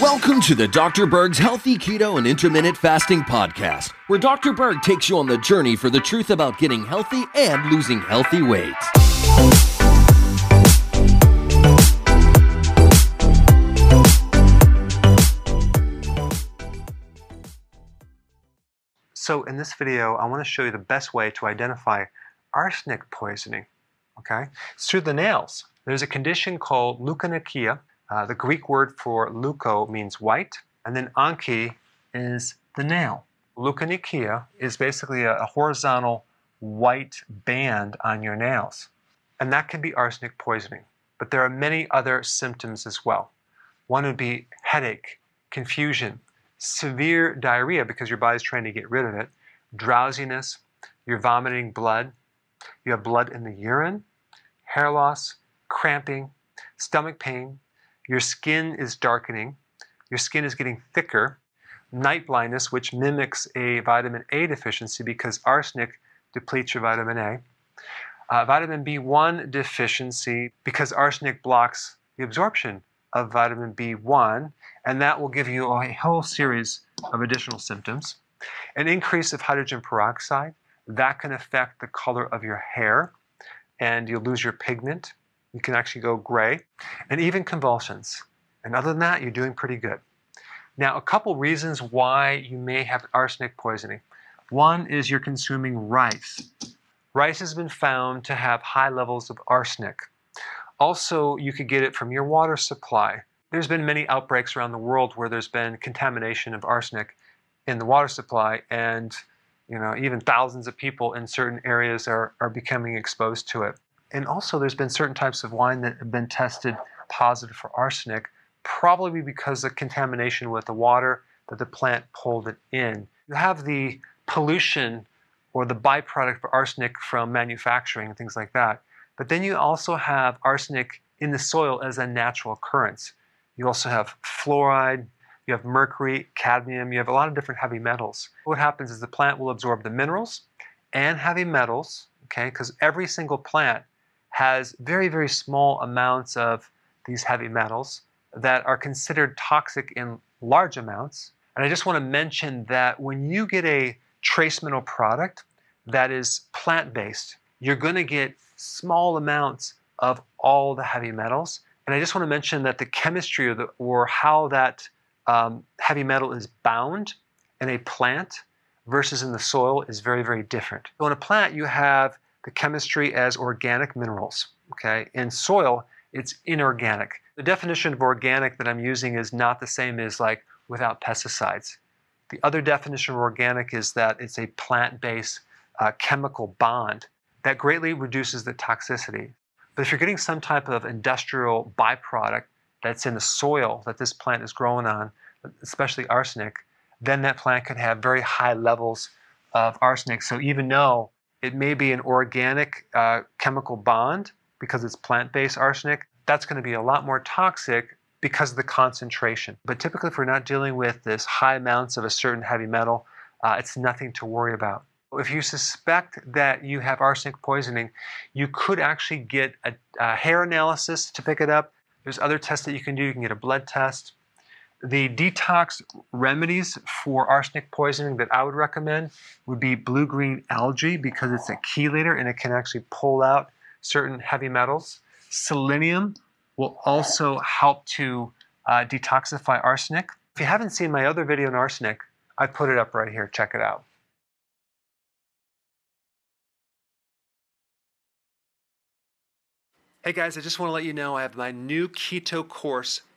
Welcome to the Dr. Berg's Healthy Keto and Intermittent Fasting Podcast, where Dr. Berg takes you on the journey for the truth about getting healthy and losing healthy weight. So in this video, I want to show you the best way to identify arsenic poisoning. Okay, it's through the nails. There's a condition called leukonychia. Uh, the Greek word for leuko means white, and then anchi is the nail. Leukonychia is basically a, a horizontal white band on your nails, and that can be arsenic poisoning. But there are many other symptoms as well. One would be headache, confusion, severe diarrhea because your body's trying to get rid of it, drowsiness, you're vomiting blood, you have blood in the urine, hair loss, cramping, stomach pain, your skin is darkening, your skin is getting thicker, night blindness, which mimics a vitamin A deficiency because arsenic depletes your vitamin A, uh, vitamin B1 deficiency because arsenic blocks the absorption of vitamin B1, and that will give you a whole series of additional symptoms. An increase of hydrogen peroxide, that can affect the color of your hair, and you'll lose your pigment. You can actually go gray, and even convulsions. And other than that, you're doing pretty good. Now, a couple reasons why you may have arsenic poisoning. One is you're consuming rice. Rice has been found to have high levels of arsenic. Also, you could get it from your water supply. There's been many outbreaks around the world where there's been contamination of arsenic in the water supply, and you know, even thousands of people in certain areas are, are becoming exposed to it. And also, there's been certain types of wine that have been tested positive for arsenic, probably because of contamination with the water that the plant pulled it in. You have the pollution or the byproduct of arsenic from manufacturing and things like that. But then you also have arsenic in the soil as a natural occurrence. You also have fluoride, you have mercury, cadmium, you have a lot of different heavy metals. What happens is the plant will absorb the minerals and heavy metals, okay, because every single plant has very, very small amounts of these heavy metals that are considered toxic in large amounts. And I just want to mention that when you get a trace mineral product that is plant based, you're going to get small amounts of all the heavy metals. And I just want to mention that the chemistry or, the, or how that um, heavy metal is bound in a plant versus in the soil is very, very different. So in a plant, you have the chemistry as organic minerals. Okay, in soil, it's inorganic. The definition of organic that I'm using is not the same as like without pesticides. The other definition of organic is that it's a plant-based uh, chemical bond that greatly reduces the toxicity. But if you're getting some type of industrial byproduct that's in the soil that this plant is growing on, especially arsenic, then that plant could have very high levels of arsenic. So even though it may be an organic uh, chemical bond because it's plant-based arsenic. That's going to be a lot more toxic because of the concentration. But typically, if we're not dealing with this high amounts of a certain heavy metal, uh, it's nothing to worry about. If you suspect that you have arsenic poisoning, you could actually get a, a hair analysis to pick it up. There's other tests that you can do. You can get a blood test. The detox remedies for arsenic poisoning that I would recommend would be blue green algae because it's a chelator and it can actually pull out certain heavy metals. Selenium will also help to uh, detoxify arsenic. If you haven't seen my other video on arsenic, I put it up right here. Check it out. Hey guys, I just want to let you know I have my new keto course